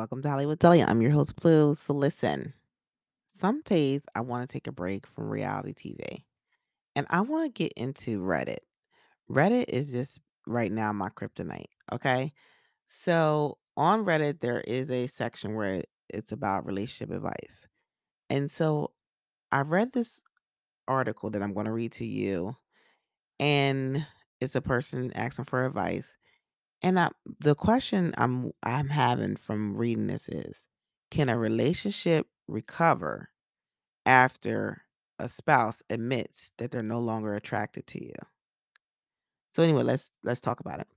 welcome to Hollywood Deli. I'm your host, Bleu. So, listen, some days I want to take a break from reality TV and I want to get into Reddit. Reddit is just right now my kryptonite. Okay. So, on Reddit, there is a section where it's about relationship advice. And so, I read this article that I'm going to read to you, and it's a person asking for advice. And I, the question I'm I'm having from reading this is, can a relationship recover after a spouse admits that they're no longer attracted to you? So anyway, let's let's talk about it.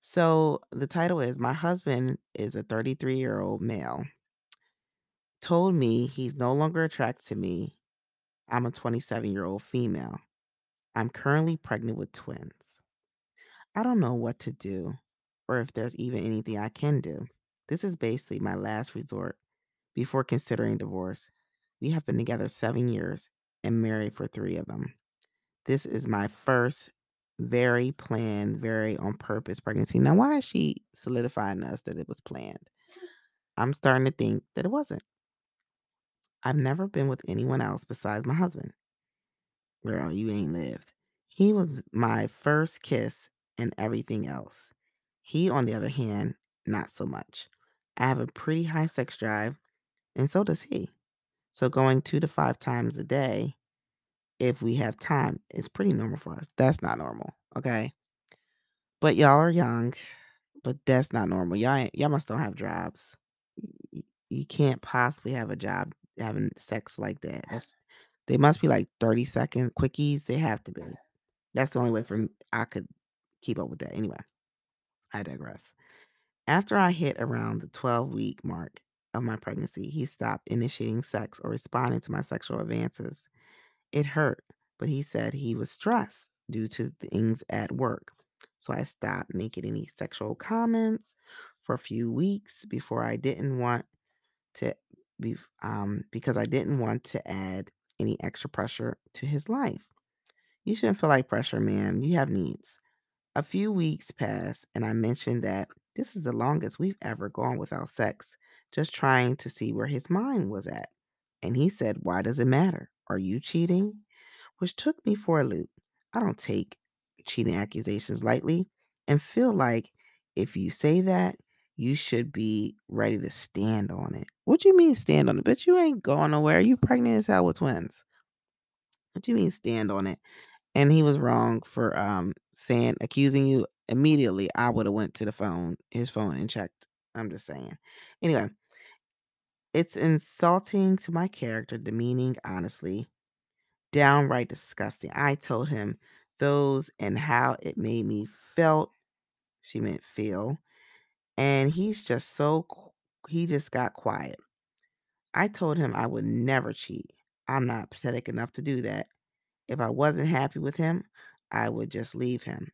So the title is My husband is a 33-year-old male. Told me he's no longer attracted to me. I'm a 27-year-old female. I'm currently pregnant with twins. I don't know what to do or if there's even anything I can do. This is basically my last resort before considering divorce. We have been together seven years and married for three of them. This is my first very planned, very on purpose pregnancy. Now, why is she solidifying us that it was planned? I'm starting to think that it wasn't. I've never been with anyone else besides my husband. Girl, you ain't lived. He was my first kiss and everything else. He, on the other hand, not so much. I have a pretty high sex drive, and so does he. So going two to five times a day, if we have time, is pretty normal for us. That's not normal, okay? But y'all are young, but that's not normal. Y'all y'all must don't have jobs. You can't possibly have a job having sex like that. That's, they must be like 30 second quickies. They have to be. That's the only way for I could keep up with that. Anyway, I digress. After I hit around the 12 week mark of my pregnancy, he stopped initiating sex or responding to my sexual advances. It hurt, but he said he was stressed due to things at work. So I stopped making any sexual comments for a few weeks before I didn't want to be um because I didn't want to add any extra pressure to his life. You shouldn't feel like pressure, man. You have needs. A few weeks passed, and I mentioned that this is the longest we've ever gone without sex, just trying to see where his mind was at. And he said, Why does it matter? Are you cheating? Which took me for a loop. I don't take cheating accusations lightly and feel like if you say that, you should be ready to stand on it. What do you mean stand on it? But you ain't going nowhere. You pregnant as hell with twins. What do you mean stand on it? And he was wrong for um saying accusing you immediately i would have went to the phone his phone and checked i'm just saying. Anyway it's insulting to my character demeaning honestly downright disgusting. I told him those and how it made me felt she meant feel and he's just so he just got quiet. I told him i would never cheat. I'm not pathetic enough to do that if i wasn't happy with him i would just leave him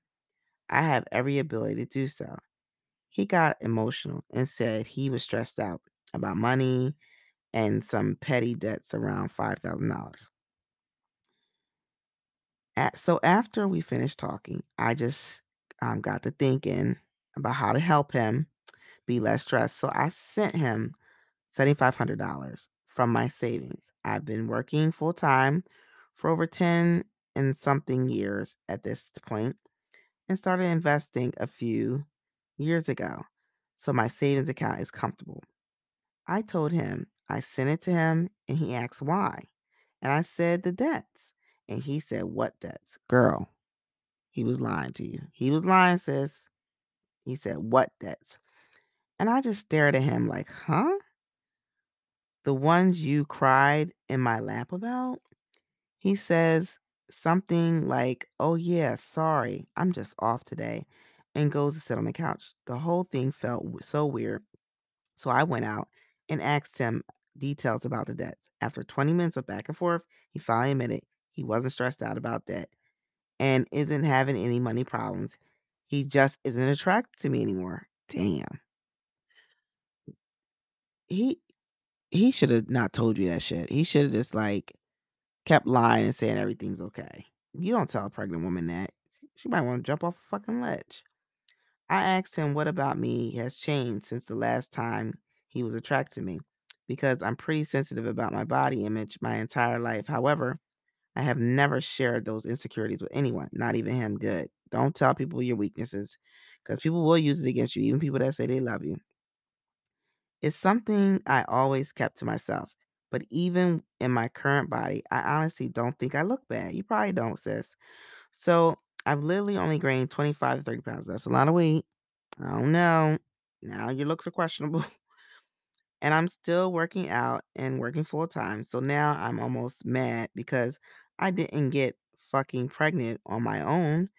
I have every ability to do so. He got emotional and said he was stressed out about money and some petty debts around $5,000. So after we finished talking, I just um, got to thinking about how to help him be less stressed. So I sent him $7,500 from my savings. I've been working full time for over 10 and something years at this point and started investing a few years ago. So my savings account is comfortable. I told him I sent it to him and he asked why. And I said the debts. And he said, What debts? Girl, he was lying to you. He was lying, sis. He said, What debts? And I just stared at him like, Huh? The ones you cried in my lap about? He says something like, Oh, yeah, sorry, I'm just off today, and goes to sit on the couch. The whole thing felt so weird. So I went out and asked him details about the debts. After 20 minutes of back and forth, he finally admitted he wasn't stressed out about that and isn't having any money problems. He just isn't attracted to me anymore. Damn. He he should have not told you that shit. He should have just like kept lying and saying everything's okay. You don't tell a pregnant woman that. She might want to jump off a fucking ledge. I asked him what about me has changed since the last time he was attracted to me because I'm pretty sensitive about my body image my entire life. However, I have never shared those insecurities with anyone, not even him. Good. Don't tell people your weaknesses because people will use it against you, even people that say they love you. It's something I always kept to myself. But even in my current body, I honestly don't think I look bad. You probably don't, sis. So I've literally only gained 25 to 30 pounds. That's a lot of weight. I don't know. Now your looks are questionable. And I'm still working out and working full time. So now I'm almost mad because I didn't get fucking pregnant on my own.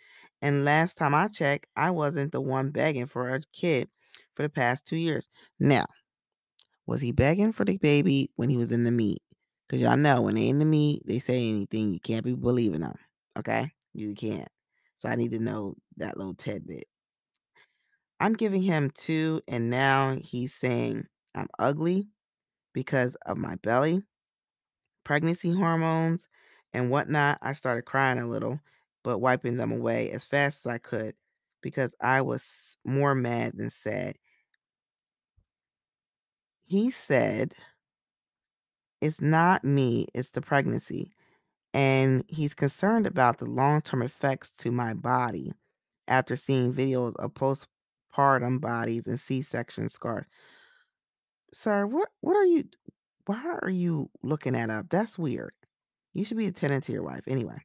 And last time I checked, I wasn't the one begging for a kid for the past two years. Now, was he begging for the baby when he was in the meat? Because y'all know when they in the meat, they say anything. You can't be believing them. Okay? You can't. So I need to know that little tidbit. I'm giving him two, and now he's saying I'm ugly because of my belly, pregnancy hormones, and whatnot. I started crying a little, but wiping them away as fast as I could because I was more mad than sad. He said, It's not me, it's the pregnancy. And he's concerned about the long term effects to my body after seeing videos of postpartum bodies and C section scars. Sir, what what are you why are you looking that up? That's weird. You should be attending to your wife. Anyway,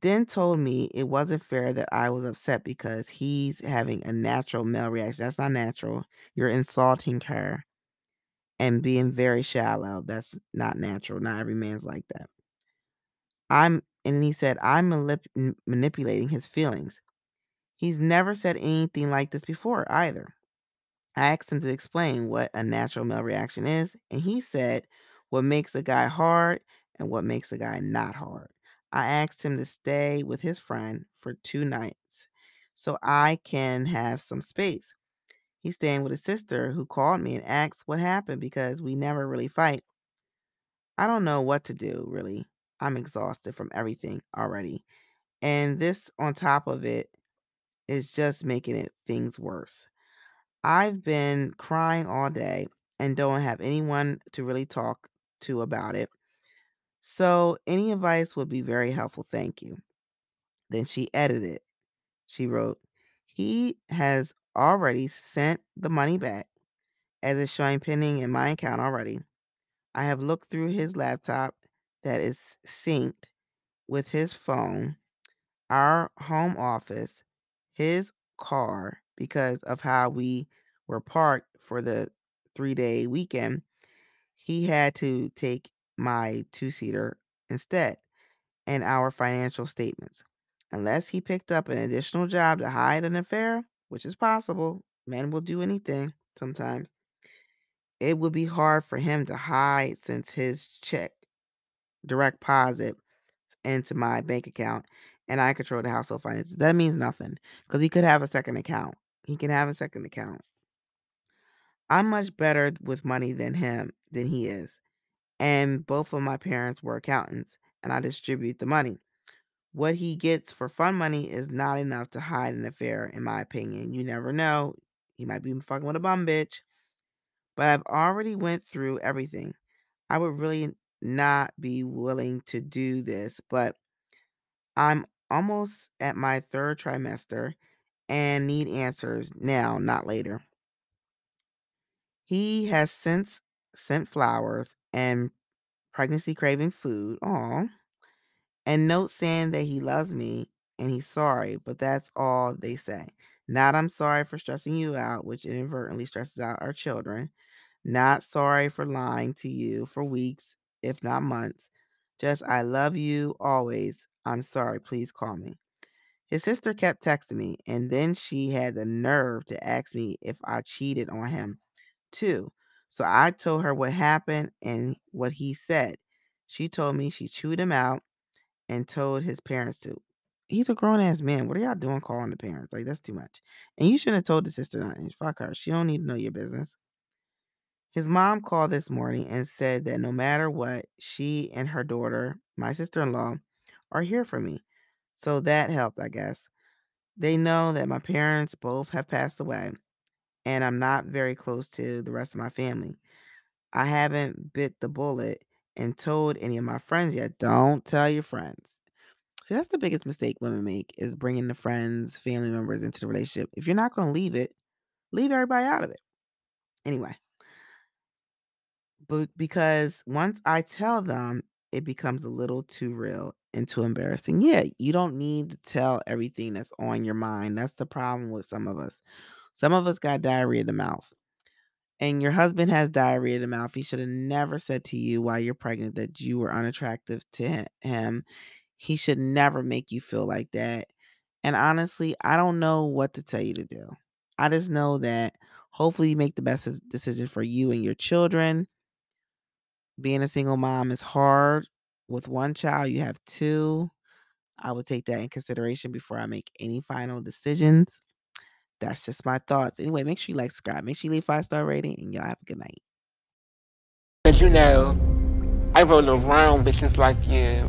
then told me it wasn't fair that I was upset because he's having a natural male reaction. That's not natural. You're insulting her and being very shallow. That's not natural. Not every man's like that. I'm and he said I'm manip- manipulating his feelings. He's never said anything like this before either. I asked him to explain what a natural male reaction is, and he said what makes a guy hard and what makes a guy not hard. I asked him to stay with his friend for two nights so I can have some space. He's staying with his sister who called me and asked what happened because we never really fight. I don't know what to do, really. I'm exhausted from everything already. And this on top of it is just making it things worse. I've been crying all day and don't have anyone to really talk to about it. So, any advice would be very helpful. Thank you. Then she edited. She wrote, He has already sent the money back as it's showing pending in my account already. I have looked through his laptop that is synced with his phone, our home office, his car, because of how we were parked for the three day weekend. He had to take my two seater instead, and our financial statements. Unless he picked up an additional job to hide an affair, which is possible, men will do anything sometimes, it would be hard for him to hide since his check direct deposit into my bank account and I control the household finances. That means nothing because he could have a second account. He can have a second account. I'm much better with money than him than he is. And both of my parents were accountants and I distribute the money. What he gets for fun money is not enough to hide an affair, in my opinion. You never know. He might be fucking with a bum bitch. But I've already went through everything. I would really not be willing to do this, but I'm almost at my third trimester and need answers now, not later. He has since sent flowers and pregnancy craving food. Aw. And notes saying that he loves me and he's sorry, but that's all they say. Not I'm sorry for stressing you out, which inadvertently stresses out our children. Not sorry for lying to you for weeks, if not months. Just I love you always. I'm sorry. Please call me. His sister kept texting me, and then she had the nerve to ask me if I cheated on him, too. So I told her what happened and what he said. She told me she chewed him out and told his parents to. He's a grown ass man. What are y'all doing calling the parents? Like that's too much. And you shouldn't have told the sister nothing. Fuck her. She don't need to know your business. His mom called this morning and said that no matter what, she and her daughter, my sister-in-law, are here for me. So that helped, I guess. They know that my parents both have passed away. and I'm not very close to the rest of my family. I haven't bit the bullet and told any of my friends yet. Don't tell your friends. See, that's the biggest mistake women make is bringing the friends, family members into the relationship. If you're not going to leave it, leave everybody out of it. Anyway, but because once I tell them, it becomes a little too real and too embarrassing. Yeah, you don't need to tell everything that's on your mind. That's the problem with some of us. Some of us got diarrhea in the mouth. And your husband has diarrhea in the mouth. He should have never said to you while you're pregnant that you were unattractive to him. He should never make you feel like that. And honestly, I don't know what to tell you to do. I just know that hopefully you make the best decision for you and your children. Being a single mom is hard. With one child, you have two. I would take that in consideration before I make any final decisions. That's just my thoughts. Anyway, make sure you like, subscribe, make sure you leave five star rating, and y'all have a good night. As you know, I roll around bitches like you.